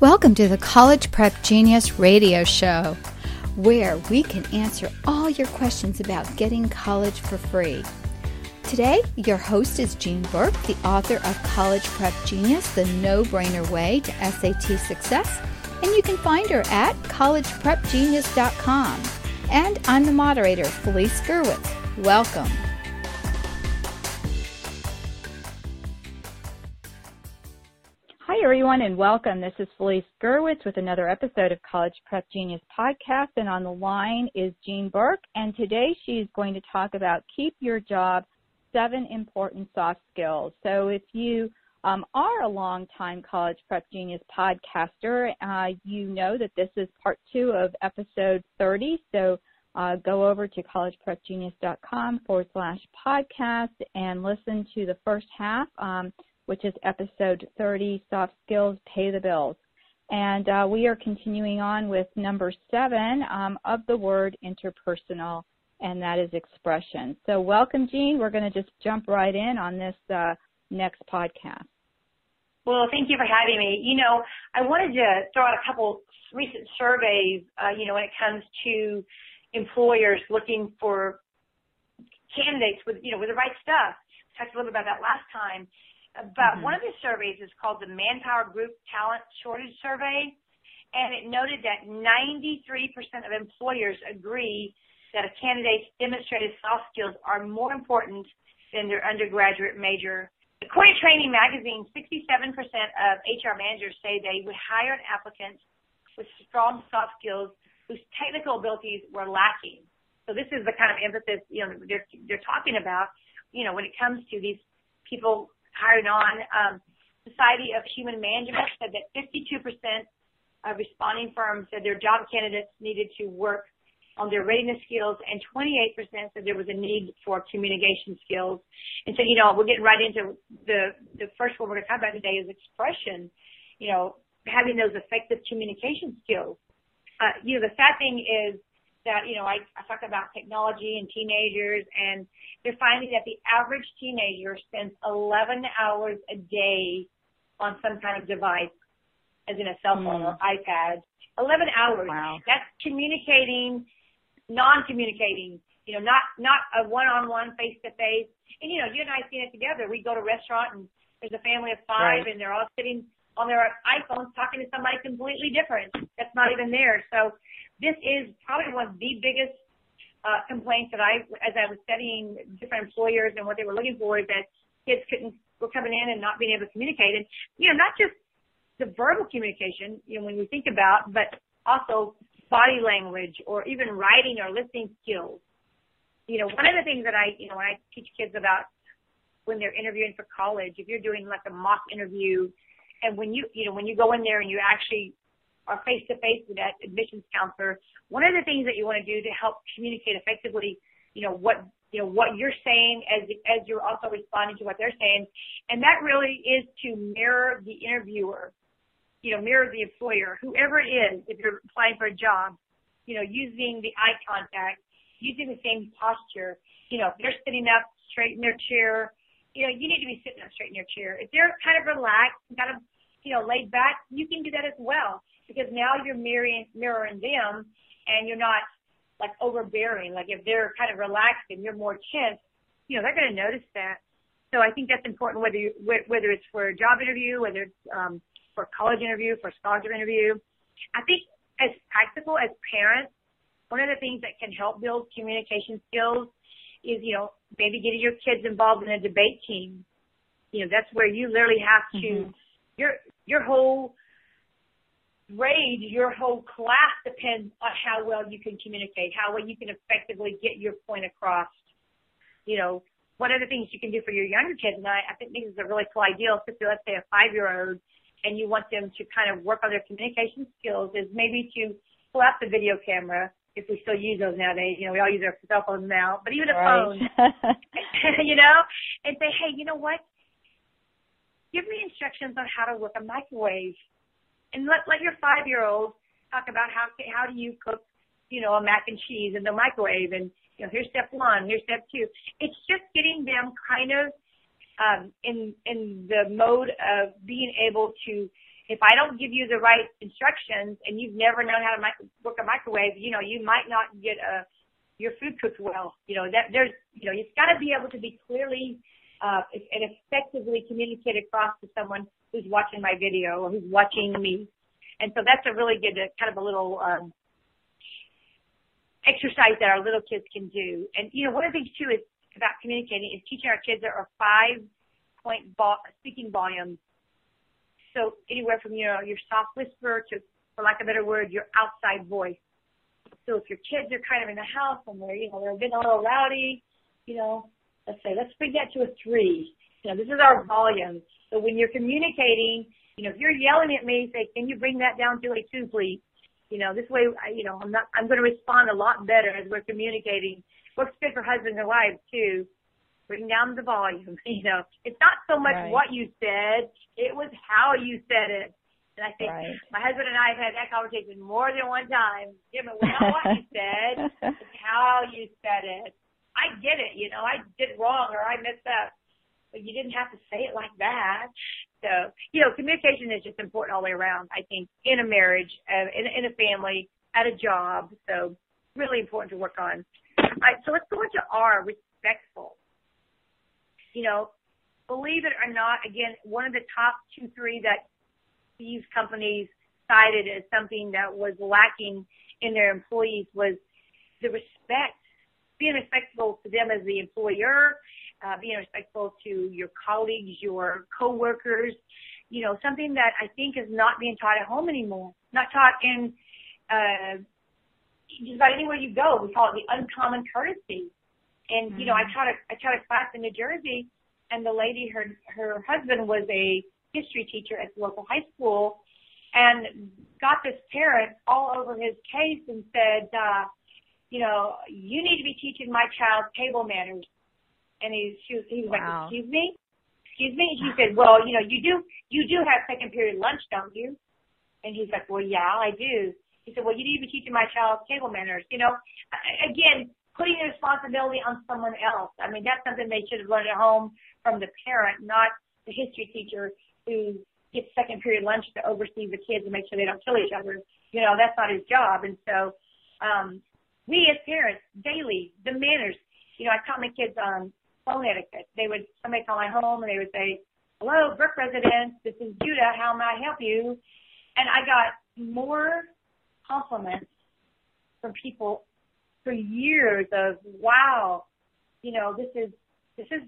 Welcome to the College Prep Genius Radio Show, where we can answer all your questions about getting college for free. Today, your host is Jean Burk, the author of College Prep Genius, the no brainer way to SAT success, and you can find her at collegeprepgenius.com. And I'm the moderator, Felice Gerwitz. Welcome. Everyone, and welcome. This is Felice Gerwitz with another episode of College Prep Genius podcast. And on the line is Jean Burk. And today she's going to talk about Keep Your Job Seven Important Soft Skills. So if you um, are a long-time College Prep Genius podcaster, uh, you know that this is part two of episode 30. So uh, go over to collegeprepgenius.com forward slash podcast and listen to the first half. Um, which is episode 30, Soft Skills Pay the Bills. And uh, we are continuing on with number seven um, of the word interpersonal, and that is expression. So, welcome, Jean. We're going to just jump right in on this uh, next podcast. Well, thank you for having me. You know, I wanted to throw out a couple recent surveys, uh, you know, when it comes to employers looking for candidates with, you know, with the right stuff. We talked a little bit about that last time. But mm-hmm. one of the surveys is called the Manpower Group Talent Shortage Survey, and it noted that 93% of employers agree that a candidate's demonstrated soft skills are more important than their undergraduate major. According to Training Magazine, 67% of HR managers say they would hire an applicant with strong soft skills whose technical abilities were lacking. So this is the kind of emphasis you know they're they're talking about. You know when it comes to these people hired on. Um, Society of Human Management said that 52% of responding firms said their job candidates needed to work on their readiness skills, and 28% said there was a need for communication skills. And so, you know, we're getting right into the the first one we're going to talk about today is expression. You know, having those effective communication skills. Uh, you know, the sad thing is that, you know, I, I talk about technology and teenagers and they're finding that the average teenager spends 11 hours a day on some kind of device, as in a cell phone mm. or iPad. 11 hours. Wow. That's communicating, non-communicating, you know, not, not a one-on-one face-to-face. And, you know, you and I seen it together. We go to a restaurant and there's a family of five right. and they're all sitting on their iPhones talking to somebody completely different that's not even there. So this is probably one of the biggest uh, complaints that I, as I was studying different employers and what they were looking for, is that kids couldn't were coming in and not being able to communicate, and you know, not just the verbal communication, you know, when we think about, but also body language or even writing or listening skills. You know, one of the things that I, you know, when I teach kids about when they're interviewing for college, if you're doing like a mock interview, and when you, you know, when you go in there and you actually are face to face with that admissions counselor, one of the things that you want to do to help communicate effectively, you know, what you know what you're saying as as you're also responding to what they're saying, and that really is to mirror the interviewer, you know, mirror the employer, whoever it is, if you're applying for a job, you know, using the eye contact, using the same posture. You know, if they're sitting up straight in their chair, you know, you need to be sitting up straight in your chair. If they're kind of relaxed, kind of, you know, laid back, you can do that as well because now you're mirroring mirroring them and you're not like overbearing. Like if they're kind of relaxed and you're more tense, you know, they're going to notice that. So I think that's important whether you, whether it's for a job interview, whether it's um, for a college interview, for a scholarship interview. I think as practical as parents, one of the things that can help build communication skills is, you know, maybe getting your kids involved in a debate team. You know, that's where you literally have to, mm-hmm. your, your whole grade, your whole class depends on how well you can communicate, how well you can effectively get your point across. You know, of the things you can do for your younger kids, and I, I think this is a really cool idea, especially let's say a five-year-old, and you want them to kind of work on their communication skills, is maybe to pull out the video camera if we still use those nowadays. You know, we all use our cell phones now, but even a right. phone, you know, and say, hey, you know what? Give me instructions on how to work a microwave and let let your five year old talk about how how do you cook, you know, a mac and cheese in the microwave, and you know, here's step one, here's step two. It's just getting them kind of um, in in the mode of being able to if I don't give you the right instructions and you've never known how to mi- work a microwave, you know, you might not get a your food cooked well. You know, that there's, you know, you've got to be able to be clearly uh, and effectively communicate across to someone who's watching my video or who's watching me. And so that's a really good, uh, kind of a little um, exercise that our little kids can do. And you know, one of the things too is about communicating is teaching our kids there are five point vo- speaking volumes. So anywhere from you know your soft whisper to, for lack of a better word, your outside voice. So if your kids are kind of in the house and they're, you know, they're getting a little rowdy, you know, let's say, let's bring that to a three. You know, this is our volume. So when you're communicating, you know, if you're yelling at me, say, can you bring that down to a two, please? You know, this way, I, you know, I'm not, I'm going to respond a lot better as we're communicating. Works good for husbands and wives too. Bring down the volume. You know, it's not so much right. what you said; it was how you said it. And I think right. my husband and I have had that conversation more than one time. Jim, it was not what you said, it's how you said it. I get it, you know, I did wrong or I messed up. But you didn't have to say it like that. So, you know, communication is just important all the way around, I think, in a marriage, uh, in, in a family, at a job. So really important to work on. All right, so let's go into R, respectful. You know, believe it or not, again, one of the top two, three that these companies cited as something that was lacking in their employees was the respect, being respectful to them as the employer, uh, being respectful to your colleagues, your coworkers, you know, something that I think is not being taught at home anymore, not taught in, uh, just about anywhere you go. We call it the uncommon courtesy. And, mm-hmm. you know, I mm-hmm. taught a, I taught a class in New Jersey and the lady, her, her husband was a history teacher at the local high school and got this parent all over his case and said, uh, you know, you need to be teaching my child table manners. And he, she was, he was wow. like, excuse me? Excuse me? She said, well, you know, you do, you do have second period lunch, don't you? And he's like, well, yeah, I do. He said, well, you need to be teaching my child table manners. You know, again, putting the responsibility on someone else. I mean, that's something they should have learned at home from the parent, not the history teacher who gets second period lunch to oversee the kids and make sure they don't kill each other. You know, that's not his job. And so, um, we as parents daily, the manners, you know, I taught my kids on phone etiquette. They would, somebody call my home and they would say, hello, Burk residence, this is Judah, how may I help you? And I got more compliments from people for years of, wow, you know, this is, this is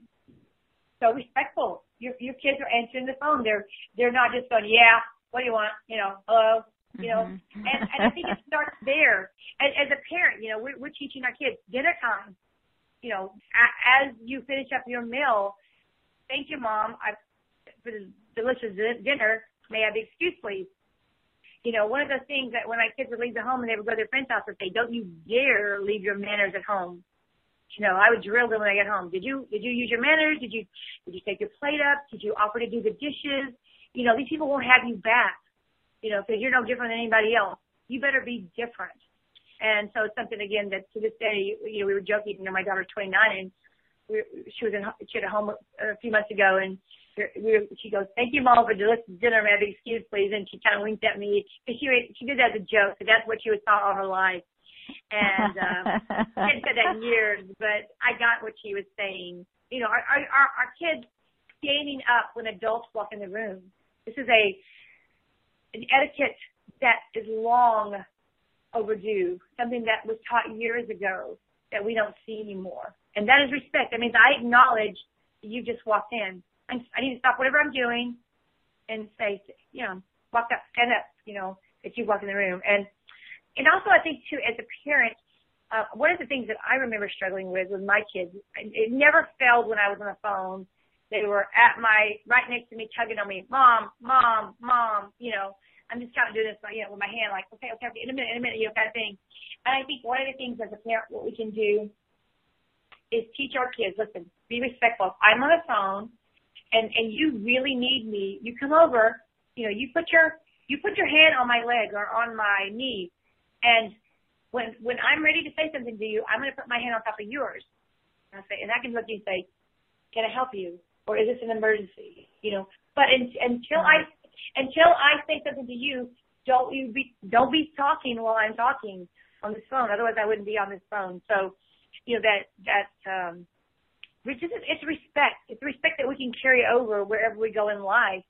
so respectful your your kids are answering the phone. They're they're not just going, yeah, what do you want? You know, hello. You know, mm-hmm. and, and I think it starts there. As, as a parent, you know, we're, we're teaching our kids dinner time. You know, as you finish up your meal, thank you, mom, I, for this delicious dinner. May I be excused, please? You know, one of the things that when my kids would leave the home and they would go to their friend's house, would say, "Don't you dare leave your manners at home." You know, I would drill them when I get home. Did you did you use your manners? Did you did you take your plate up? Did you offer to do the dishes? You know, these people won't have you back. You know, because you're no different than anybody else. You better be different. And so it's something again that to this day, you know, we were joking. You know, my daughter's 29 and we, she was in she had a home a few months ago and we she goes, "Thank you, mom, for delicious dinner. May I be excused, please?" And she kind of winked at me because she she did that as a joke. So that's what she was taught all her life and um, hadn't said that years, but I got what she was saying. You know, our, our, our kids standing up when adults walk in the room. This is a an etiquette that is long overdue, something that was taught years ago that we don't see anymore. And that is respect. That means I acknowledge you just walked in. I'm, I need to stop whatever I'm doing and say, you know, walk up, stand up, you know, that you walk in the room. And and also I think too, as a parent, uh, one of the things that I remember struggling with with my kids, it never failed when I was on the phone. They were at my, right next to me, tugging on me, mom, mom, mom, you know, I'm just kind of doing this, you know, with my hand, like, okay, okay, okay, in a minute, in a minute, you know, kind of thing. And I think one of the things as a parent, what we can do is teach our kids, listen, be respectful. I'm on the phone and, and you really need me. You come over, you know, you put your, you put your hand on my leg or on my knee and when when I'm ready to say something to you, I'm going to put my hand on top of yours. And I say, and I can look at you and say, "Can I help you?" Or is this an emergency? You know. But in, until I until I say something to you, don't you be don't be talking while I'm talking on this phone. Otherwise, I wouldn't be on this phone. So, you know that that um, it's it's respect. It's respect that we can carry over wherever we go in life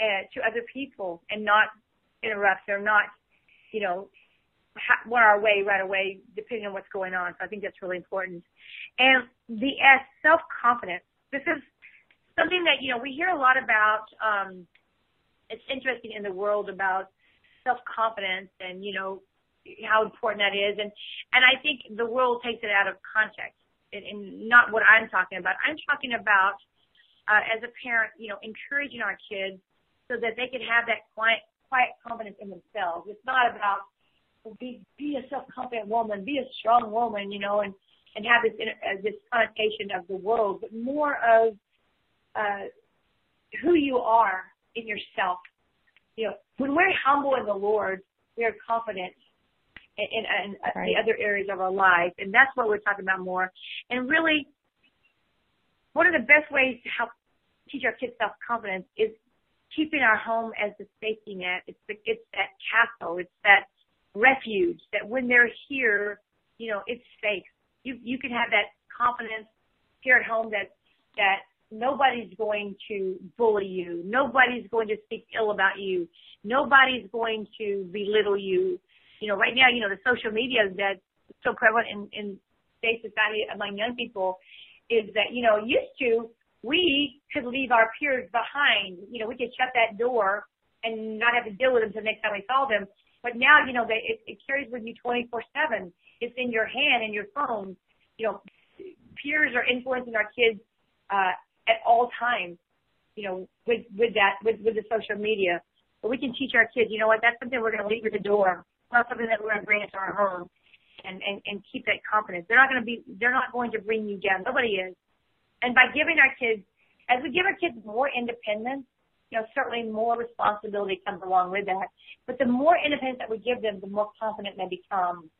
uh, to other people and not interrupt or not, you know, ha- want our way right away depending on what's going on. So I think that's really important. And the S, self-confidence. This is something that, you know, we hear a lot about, um, it's interesting in the world about self-confidence and, you know, how important that is. And, and I think the world takes it out of context and, and not what I'm talking about. I'm talking about, uh, as a parent, you know, encouraging our kids so that they can have that quiet, quiet confidence in themselves. It's not about be be a self-confident woman, be a strong woman, you know, and and have this uh, this connotation of the world, but more of uh, who you are in yourself. You know, when we're humble in the Lord, we are confident in, in, in right. the other areas of our life, and that's what we're talking about more. And really, one of the best ways to help teach our kids self confidence is keeping our home as a safety net. It's the, it's that castle. It's that refuge that when they're here, you know, it's safe. You you can have that confidence here at home that that nobody's going to bully you. Nobody's going to speak ill about you. Nobody's going to belittle you. You know, right now, you know, the social media that's so prevalent in, in today's society among young people is that, you know, used to we could leave our peers behind. You know, we could shut that door and not have to deal with them until next time we saw them. But now, you know, they, it, it carries with you 24/7. It's in your hand and your phone. You know, peers are influencing our kids uh, at all times. You know, with with that with with the social media. But we can teach our kids. You know what? That's something we're going to leave at the door. Not something that we're going to bring into our home. And, and, and keep that confidence. They're not going to be, they're not going to bring you down. Nobody is. And by giving our kids, as we give our kids more independence, you know, certainly more responsibility comes along with that. But the more independence that we give them, the more confident they become.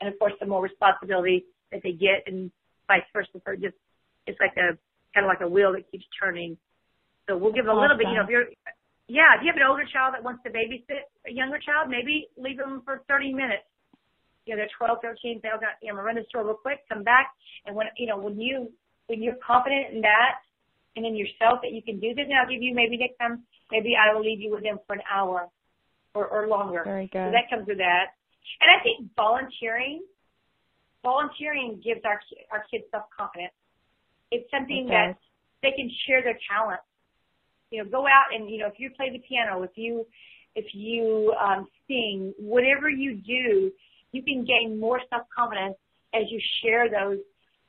And of course, the more responsibility that they get and vice versa. So just, it's like a, kind of like a wheel that keeps turning. So we'll give a little bit, you know, if you're, yeah, if you have an older child that wants to babysit a younger child, maybe leave them for 30 minutes. You know, they're 12, 13, they'll got, you know, run the store real quick, come back. And when, you know, when you when you're confident in that and in yourself that you can do this, and I'll give you maybe next time, maybe I will leave you with them for an hour or, or longer. Very good. So that comes with that. And I think volunteering, volunteering gives our our kids self confidence. It's something it that they can share their talents. You know, go out and you know if you play the piano, if you if you um, sing, whatever you do, you can gain more self confidence as you share those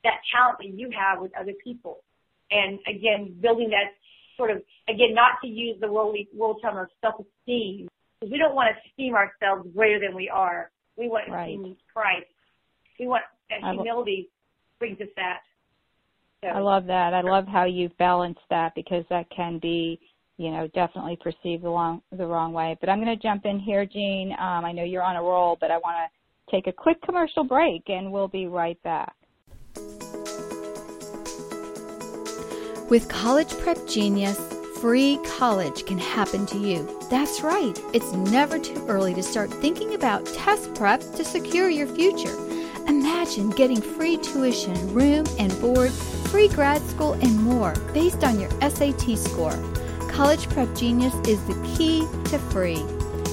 that talent that you have with other people. And again, building that sort of, again, not to use the worldly, world term of self-esteem, because we don't want to esteem ourselves greater than we are. We want to right. esteem Christ. We want that humility brings us that. So. I love that. I love how you've balanced that because that can be, you know, definitely perceived the wrong the wrong way. But I'm going to jump in here, Jean. Um, I know you're on a roll, but I want to take a quick commercial break, and we'll be right back. With College Prep Genius, free college can happen to you. That's right, it's never too early to start thinking about test prep to secure your future. Imagine getting free tuition, room and board, free grad school, and more based on your SAT score. College Prep Genius is the key to free.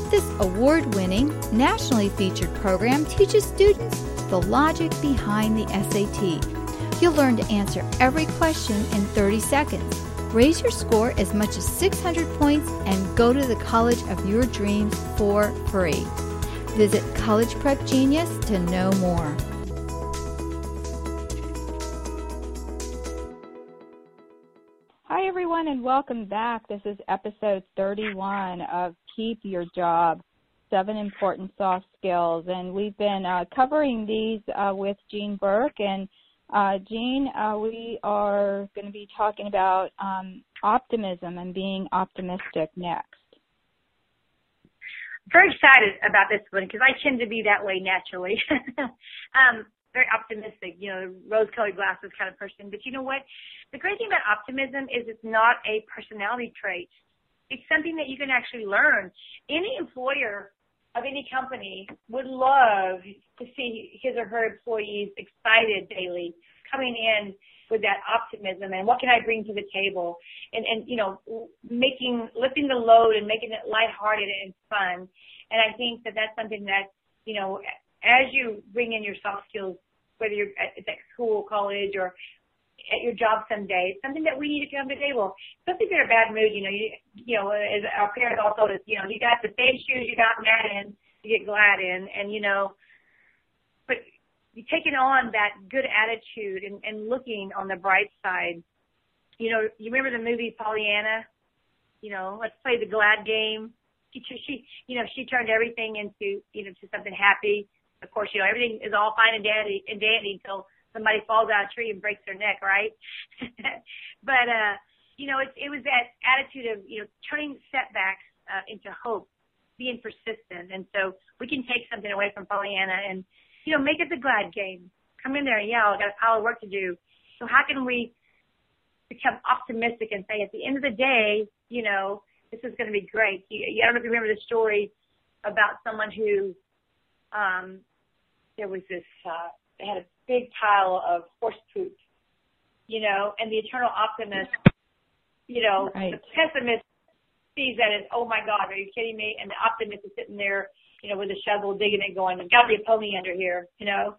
This award winning, nationally featured program teaches students the logic behind the SAT You'll learn to answer every question in 30 seconds. Raise your score as much as 600 points and go to the college of your dreams for free. Visit College Prep Genius to know more. Hi, everyone, and welcome back. This is episode 31 of Keep Your Job Seven Important Soft Skills. And we've been uh, covering these uh, with Jean Burk. And uh, Jean, uh, we are going to be talking about um, optimism and being optimistic next. Very excited about this one because I tend to be that way naturally. um, very optimistic, you know, rose-colored glasses kind of person. But you know what? The great thing about optimism is it's not a personality trait. it's something that you can actually learn. Any employer of any company would love to see his or her employees excited daily, coming in with that optimism and what can I bring to the table and, and, you know, making, lifting the load and making it lighthearted and fun. And I think that that's something that, you know, as you bring in your soft skills, whether you're at, at school, college, or at your job someday. It's something that we need to come to the table. Especially if you're in a bad mood, you know, you you know, as our parents all told us, you know, you got the same shoes you got mad in, you get glad in, and you know, taking on that good attitude and, and looking on the bright side. You know, you remember the movie Pollyanna? You know, let's play the glad game. She, she, you know, she turned everything into, you know, to something happy. Of course, you know, everything is all fine and dandy and dandy until somebody falls out of a tree and breaks their neck, right? but uh, you know, it, it was that attitude of you know turning setbacks uh, into hope, being persistent, and so we can take something away from Pollyanna and you know make it the glad game. Come in there and yell, I got a pile of work to do. So how can we become optimistic and say at the end of the day, you know, this is going to be great. You, I don't know if you remember the story about someone who um, there was this uh, they had a big pile of horse poop, you know, and the eternal optimist, you know, right. the pessimist sees that as, oh my God, are you kidding me? And the optimist is sitting there, you know, with a shovel digging it going, got to be a pony under here, you know?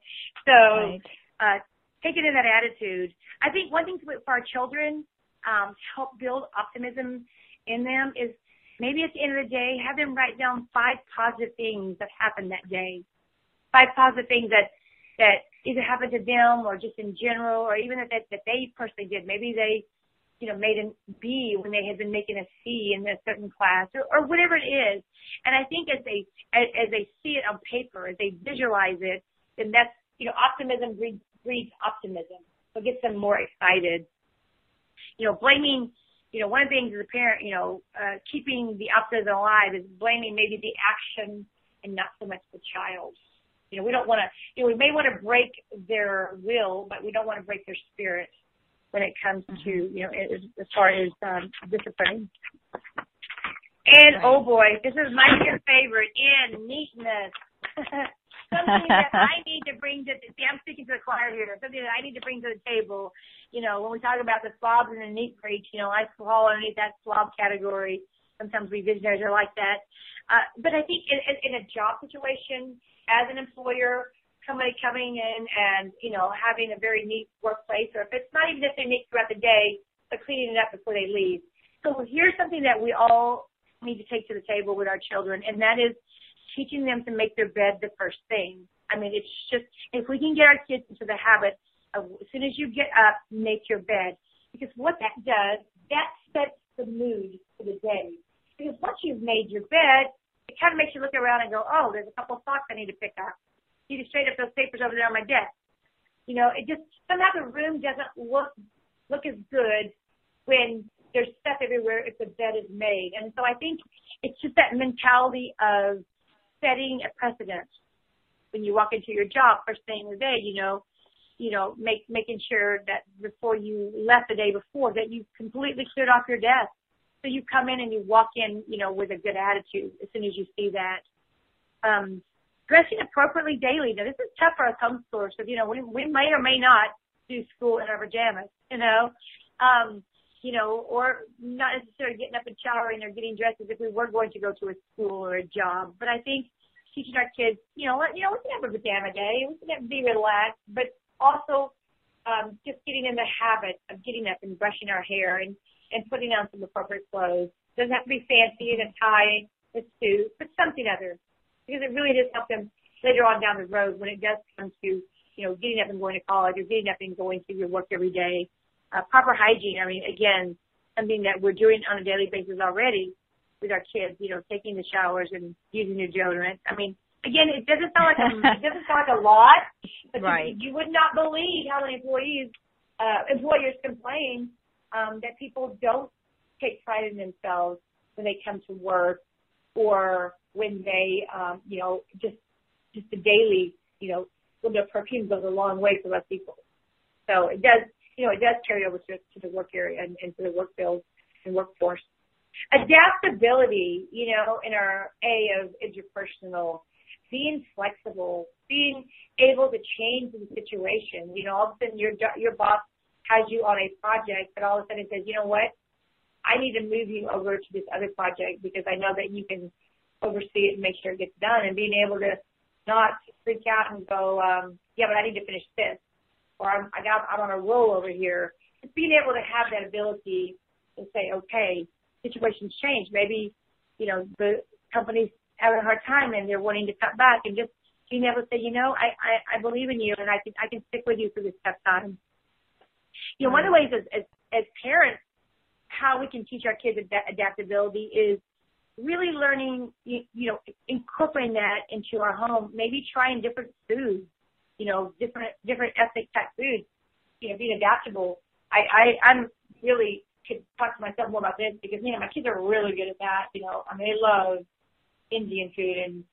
So, right. uh, taking in that attitude, I think one thing for our children, um, to help build optimism in them is maybe at the end of the day, have them write down five positive things that happened that day. Five positive things that that either happened to them or just in general, or even that, that they personally did. Maybe they, you know, made a B when they had been making a C in a certain class or, or whatever it is. And I think as they, as, as they see it on paper, as they visualize it, then that's, you know, optimism breeds, breeds optimism. So it gets them more excited. You know, blaming, you know, one of the things as a parent, you know, uh, keeping the optimism alive is blaming maybe the action and not so much the child. You know, we don't want to, you know, we may want to break their will, but we don't want to break their spirit when it comes mm-hmm. to, you know, as, as far as um, disciplining. And right. oh boy, this is my favorite in neatness. something that I need to bring to see I'm speaking to the choir here, something that I need to bring to the table. You know, when we talk about the slobs and the neat freaks, you know, I fall underneath that slob category. Sometimes we visionaries are like that. Uh, but I think in, in, in a job situation, as an employer, somebody coming in and, you know, having a very neat workplace, or if it's not even necessarily neat throughout the day, but cleaning it up before they leave. So here's something that we all need to take to the table with our children, and that is teaching them to make their bed the first thing. I mean, it's just, if we can get our kids into the habit of as soon as you get up, make your bed. Because what that does, that sets the mood for the day. Because once you've made your bed, it kind of makes you look around and go, oh, there's a couple of socks I need to pick up. Need to up those papers over there on my desk. You know, it just somehow the room doesn't look look as good when there's stuff everywhere if the bed is made. And so I think it's just that mentality of setting a precedent when you walk into your job first thing in the day, you know, you know, make making sure that before you left the day before that you completely cleared off your desk so you come in and you walk in, you know, with a good attitude as soon as you see that. Um, dressing appropriately daily. Now this is tough for us homeschoolers because, you know, we, we may or may not do school in our pajamas, you know, um, you know, or not necessarily getting up and showering or getting dressed as if we were going to go to a school or a job. But I think teaching our kids, you know, you know, we can have a pajama day, we can have, be relaxed, but also um, just getting in the habit of getting up and brushing our hair and and putting on some appropriate clothes. Doesn't have to be fancy and a tie, a suit, but something other. Because it really does help them later on down the road when it does come to, you know, getting up and going to college or getting up and going to your work every day. Uh, proper hygiene, I mean, again, something that we're doing on a daily basis already with our kids, you know, taking the showers and using deodorant. I mean, again, it doesn't sound like a, it doesn't sound like a lot, but right. you, you would not believe how many employees, uh, employers complain um, that people don't take pride in themselves when they come to work or when they, um, you know, just just the daily, you know, little bit of perfume goes a long way for most people. So it does, you know, it does carry over to, to the work area and, and to the work field and workforce. adaptability, you know, in our A of interpersonal, being flexible, being able to change the situation. You know, all of a sudden your your boss has you on a project, but all of a sudden says, you know what, I need to move you over to this other project because I know that you can oversee it and make sure it gets done. And being able to not freak out and go, um, yeah, but I need to finish this, or I'm I got I'm on a roll over here. Just being able to have that ability to say, okay, situations change. Maybe, you know, the company's having a hard time and they're wanting to cut back and just being able to say, you know, I, I, I believe in you and I can, I can stick with you through this tough time. You know, one of the ways as, as, as parents, how we can teach our kids ad- adaptability is really learning, you, you know, incorporating that into our home, maybe trying different foods, you know, different, different ethnic type foods, you know, being adaptable. I, I, I'm really could talk to myself more about this because man, my kids are really good at that. You know, I mean, they love Indian food and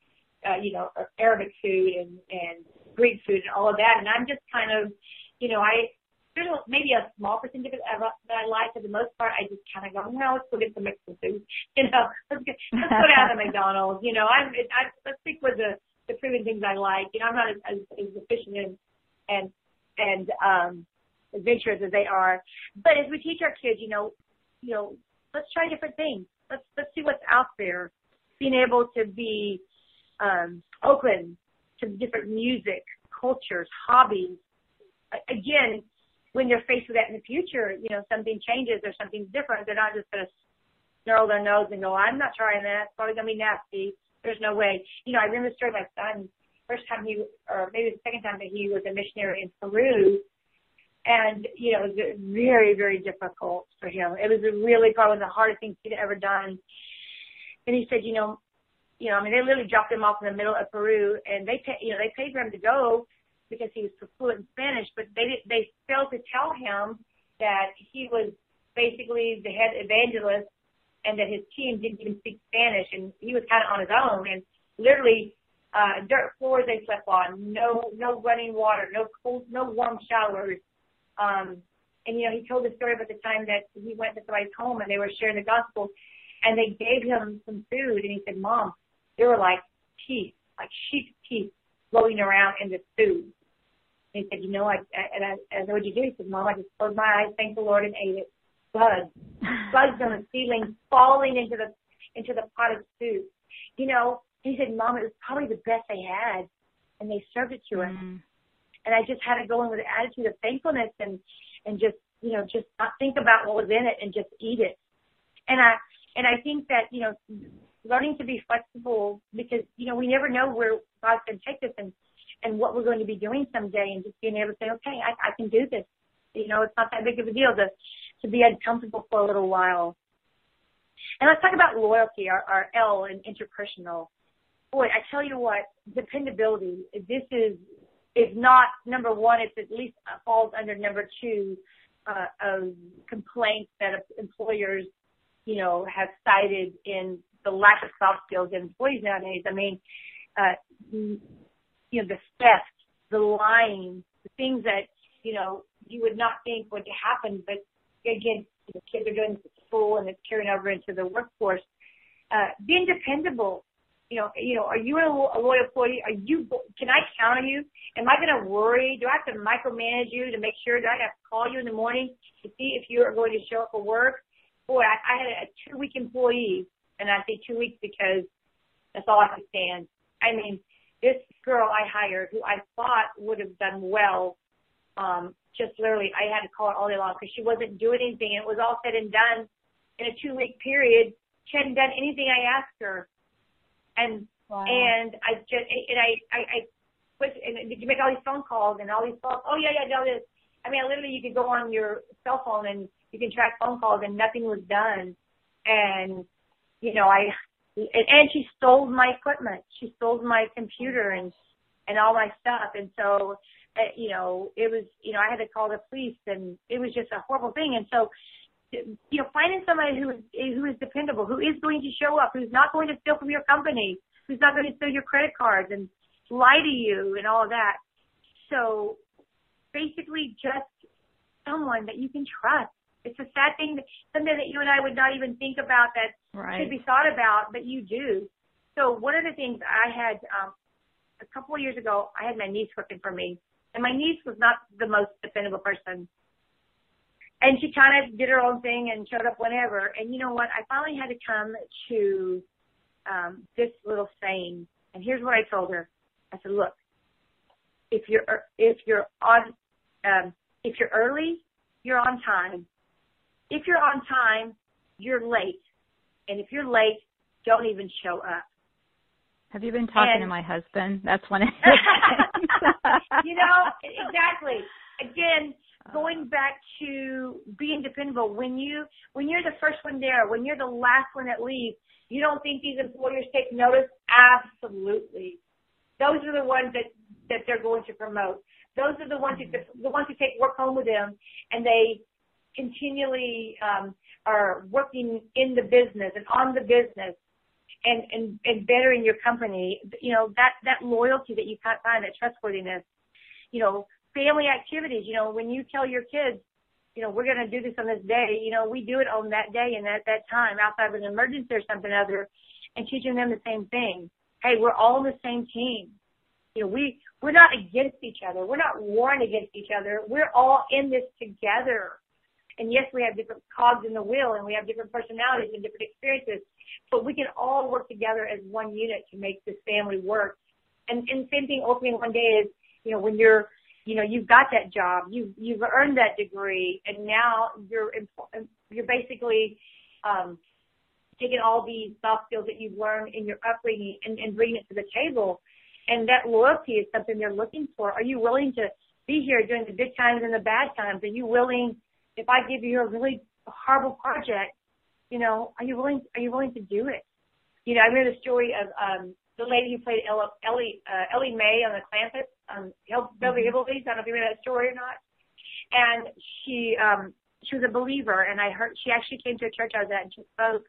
uh, you know Arabic food and and Greek food and all of that. And I'm just kind of, you know, I there's a, maybe a small percentage of it that I like. For the most part, I just kind of go, no, let's go get some Mexican food. You know, let's get let's go down to McDonald's. You know, I'm I, let's stick with the the proven things I like. You know, I'm not as as, as efficient and and and um adventurous as they are. But as we teach our kids, you know, you know, let's try different things. Let's let's see what's out there. Being able to be um, open to different music, cultures, hobbies. Again, when they're faced with that in the future, you know, something changes or something's different, they're not just going to snarl their nose and go, I'm not trying that. It's probably going to be nasty. There's no way. You know, I remember story my son, first time he, or maybe the second time that he was a missionary in Peru and you know, it was very, very difficult for him. It was really probably the hardest thing he'd ever done. And he said, you know, you know, I mean, they literally dropped him off in the middle of Peru, and they, pay, you know, they paid for him to go because he was fluent in Spanish, but they they failed to tell him that he was basically the head evangelist, and that his team didn't even speak Spanish, and he was kind of on his own, and literally uh, dirt floors they slept on, no no running water, no cold, no warm showers, um, and you know, he told the story about the time that he went to somebody's home and they were sharing the gospel, and they gave him some food, and he said, "Mom, there were like teeth, like sheep's teeth, floating around in this food." And he said, "You know, I, I and I, I said, what'd you do?" He said, "Mom, I just closed my eyes, thanked the Lord, and ate it. Bugs, bugs on the ceiling, falling into the into the pot of soup. You know." He said, "Mom, it was probably the best they had, and they served it to us." Mm and I just had to go in with an attitude of thankfulness and and just you know just not think about what was in it and just eat it. And I and I think that you know learning to be flexible because you know we never know where God's going to take us and and what we're going to be doing someday and just being able to say okay I, I can do this. You know it's not that big of a deal to to be uncomfortable for a little while. And let's talk about loyalty, our, our L in interpersonal. Boy, I tell you what, dependability. This is if not number one, it's at least falls under number two uh, of complaints that employers, you know, have cited in the lack of soft skills in employees nowadays. I mean, uh, you know, the theft, the lying, the things that you know you would not think would happen, but again, the kids are doing school and it's carrying over into the workforce. Uh, being dependable, you know, you know, are you a, a loyal employee? Are you, can I count on you? Am I going to worry? Do I have to micromanage you to make sure? Do I have to call you in the morning to see if you are going to show up for work? Boy, I, I had a two week employee and I say two weeks because that's all I could stand. I mean, this girl I hired who I thought would have done well, um, just literally, I had to call her all day long because she wasn't doing anything. It was all said and done in a two week period. She hadn't done anything I asked her and wow. and I just and I I, I was and did you make all these phone calls and all these calls? Oh yeah yeah no this. I mean literally you could go on your cell phone and you can track phone calls and nothing was done, and you know I and, and she stole my equipment. She stole my computer and and all my stuff, and so uh, you know it was you know I had to call the police and it was just a horrible thing, and so you know, finding somebody who is who is dependable, who is going to show up, who's not going to steal from your company, who's not going to steal your credit cards and lie to you and all of that. So basically, just someone that you can trust. It's a sad thing, something that you and I would not even think about that right. should be thought about, but you do. So one of the things I had um, a couple of years ago, I had my niece working for me, and my niece was not the most dependable person. And she kind of did her own thing and showed up whenever. And you know what? I finally had to come to um, this little saying. And here's what I told her. I said, look, if you're if you're on um, if you're early, you're on time. If you're on time, you're late. And if you're late, don't even show up. Have you been talking and, to my husband? That's one of You know, exactly. Again, uh. going back to being dependable, when you when you're the first one there, when you're the last one that leaves, you don't think these employers take notice? Absolutely. Those are the ones that that they're going to promote. Those are the ones who the ones who take work home with them, and they continually um, are working in the business and on the business and, and, and bettering your company, you know, that, that loyalty that you can't find, that trustworthiness, you know, family activities, you know, when you tell your kids, you know, we're going to do this on this day, you know, we do it on that day and at that time outside of an emergency or something other and teaching them the same thing. Hey, we're all on the same team. You know, we, we're not against each other. We're not warring against each other. We're all in this together. And yes, we have different cogs in the wheel and we have different personalities and different experiences, but we can all work together as one unit to make this family work. And, and same thing opening one day is, you know, when you're, you know, you've got that job, you've, you've earned that degree and now you're, you're basically, um, taking all these soft skills that you've learned in your upbringing and, and bringing it to the table. And that loyalty is something they're looking for. Are you willing to be here during the good times and the bad times? Are you willing if I give you a really horrible project, you know, are you willing, are you willing to do it? You know, I read a story of, um, the lady who played Ella, Ellie, uh, Ellie Mae on the Clampett, um, Beverly mm-hmm. Hillbillies. I don't know if you remember that story or not. And she, um, she was a believer and I heard, she actually came to a church I was at and she spoke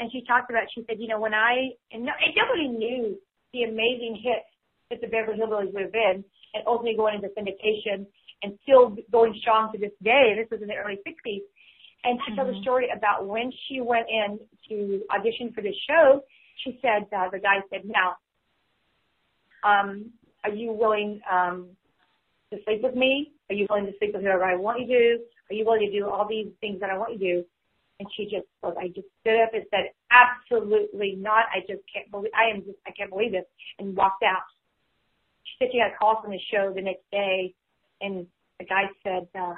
and she talked about, she said, you know, when I, and, no, and nobody knew the amazing hit that the Beverly Hillbillies would have been and ultimately going into syndication and still going strong to this day. This was in the early 60s. And she mm-hmm. told a story about when she went in to audition for this show. She said, uh, the guy said, now, um, are you willing, um, to sleep with me? Are you willing to sleep with whoever I want you to? Are you willing to do all these things that I want you to do? And she just was, I just stood up and said, absolutely not. I just can't believe, I am just, I can't believe this and walked out. She said she got a call from the show the next day and the guy said, uh,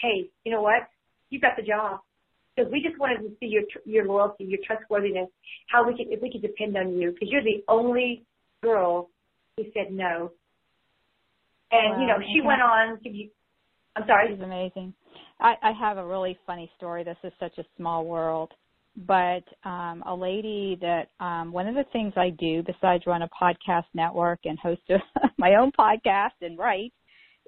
"Hey, you know what? You got the job." Because we just wanted to see your your loyalty, your trustworthiness, how we could if we could depend on you, because you're the only girl who said no. And wow. you know, she went on to be. I'm sorry. She's amazing. I, I have a really funny story. This is such a small world but um, a lady that um, one of the things I do besides run a podcast network and host a, my own podcast and write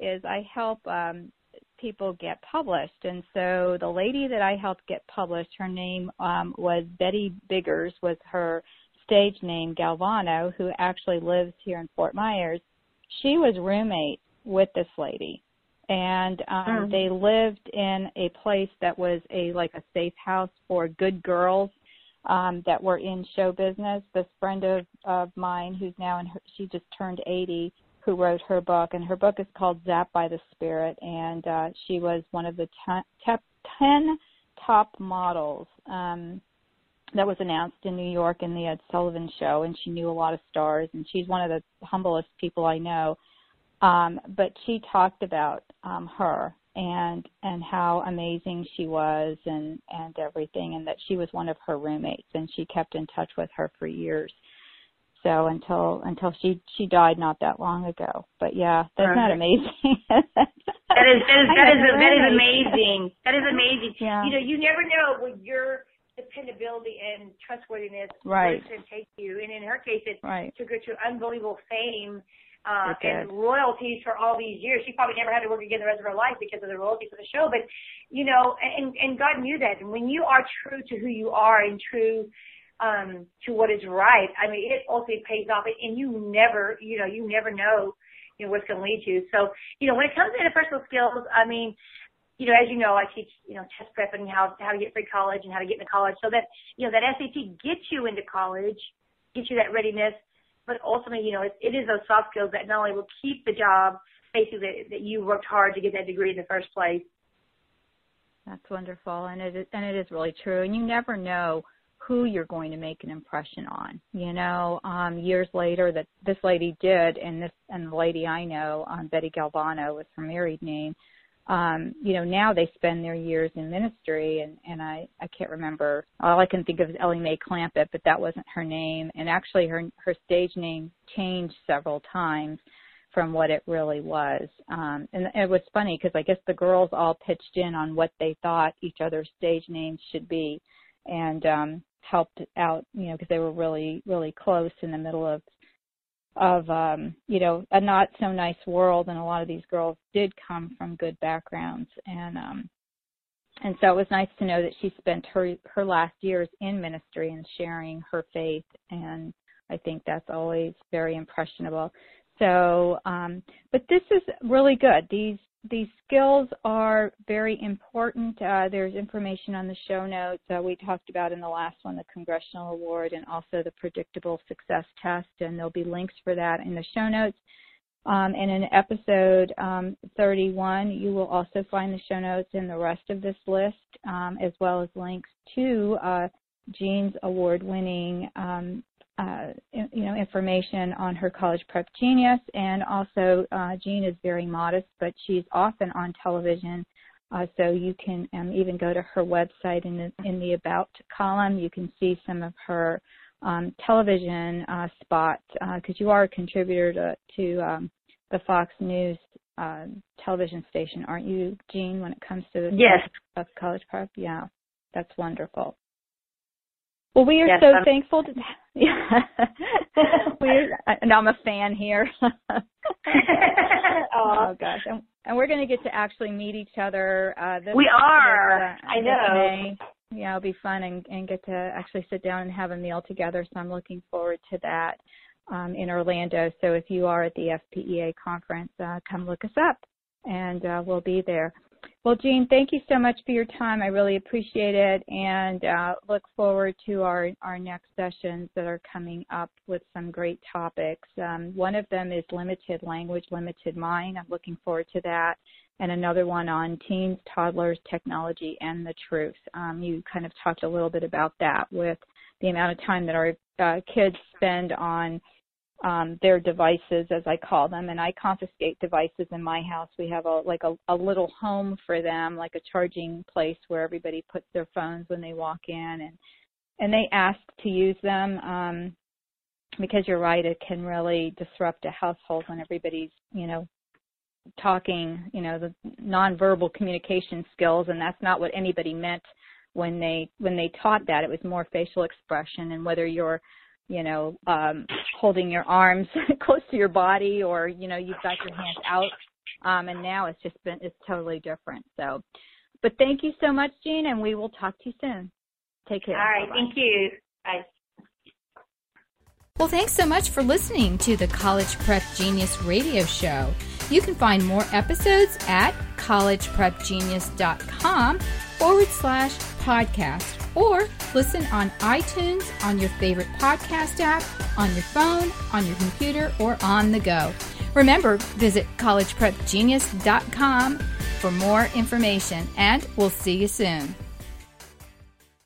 is I help um, people get published. And so the lady that I helped get published, her name um, was Betty Biggers, was her stage name, Galvano, who actually lives here in Fort Myers. She was roommate with this lady. And um, mm. they lived in a place that was a like a safe house for good girls um, that were in show business. This friend of, of mine, who's now in her, she just turned 80, who wrote her book, and her book is called Zapped by the Spirit, and uh, she was one of the ten, 10 top models um, that was announced in New York in the Ed Sullivan Show, and she knew a lot of stars, and she's one of the humblest people I know. Um, but she talked about um, her and and how amazing she was and and everything, and that she was one of her roommates, and she kept in touch with her for years so until until she she died not that long ago. But yeah, that's not amazing. that is that is that is, that is amazing. That is amazing. Yeah. You know, you never know what your dependability and trustworthiness right. can take you. And in her case, it right. took her to unbelievable fame uh, and royalties for all these years. She probably never had to work again the rest of her life because of the royalties for the show. But you know, and and God knew that. And when you are true to who you are and true um, to what is right, I mean, it ultimately pays off, and you never, you know, you never know, you know, what's going to lead you. So, you know, when it comes to interpersonal skills, I mean, you know, as you know, I teach, you know, test prep and how, how to get free college and how to get into college so that, you know, that SAT gets you into college, gets you that readiness, but ultimately, you know, it, it is those soft skills that not only will keep the job, basically that, that you worked hard to get that degree in the first place. That's wonderful, and it is, and it is really true. And you never know who you're going to make an impression on. You know, um, years later, that this lady did, and this and the lady I know, um, Betty Galvano, was her married name. Um, you know, now they spend their years in ministry, and and I I can't remember. All I can think of is Ellie Mae Clampett, but that wasn't her name. And actually, her her stage name changed several times from what it really was. Um, and it was funny because I guess the girls all pitched in on what they thought each other's stage names should be, and um, helped out, you know, because they were really, really close in the middle of of um you know a not so nice world and a lot of these girls did come from good backgrounds and um and so it was nice to know that she spent her her last years in ministry and sharing her faith and i think that's always very impressionable so, um, but this is really good. These these skills are very important. Uh, there's information on the show notes. Uh, we talked about in the last one the Congressional Award and also the Predictable Success Test, and there'll be links for that in the show notes. Um, and in episode um, 31, you will also find the show notes and the rest of this list, um, as well as links to uh, Jean's award-winning um, uh, you know, information on her college prep genius. And also, uh, Jean is very modest, but she's often on television. Uh, so you can um, even go to her website in the, in the About column. You can see some of her um, television uh, spots because uh, you are a contributor to, to um, the Fox News uh, television station, aren't you, Jean? When it comes to the yes. college prep, yeah, that's wonderful. Well, we are yes, so I'm- thankful to. Yeah, we're, and I'm a fan here. oh gosh, and, and we're going to get to actually meet each other. Uh, this, we are. This, uh, I know. May. Yeah, it'll be fun and, and get to actually sit down and have a meal together. So I'm looking forward to that um, in Orlando. So if you are at the FPEA conference, uh, come look us up, and uh, we'll be there. Well, Jean, thank you so much for your time. I really appreciate it and uh, look forward to our, our next sessions that are coming up with some great topics. Um, one of them is limited language, limited mind. I'm looking forward to that. And another one on teens, toddlers, technology, and the truth. Um, you kind of talked a little bit about that with the amount of time that our uh, kids spend on um, their devices, as I call them, and I confiscate devices in my house. We have a like a, a little home for them, like a charging place where everybody puts their phones when they walk in, and and they ask to use them um, because you're right, it can really disrupt a household when everybody's you know talking, you know, the nonverbal communication skills, and that's not what anybody meant when they when they taught that. It was more facial expression and whether you're you know, um, holding your arms close to your body or, you know, you've got your hands out. Um, and now it's just been, it's totally different. So, but thank you so much, Jean, and we will talk to you soon. Take care. All right. Bye-bye. Thank you. Bye. Well, thanks so much for listening to the College Prep Genius radio show. You can find more episodes at collegeprepgenius.com forward slash podcast or listen on iTunes, on your favorite podcast app, on your phone, on your computer, or on the go. Remember, visit collegeprepgenius.com for more information, and we'll see you soon.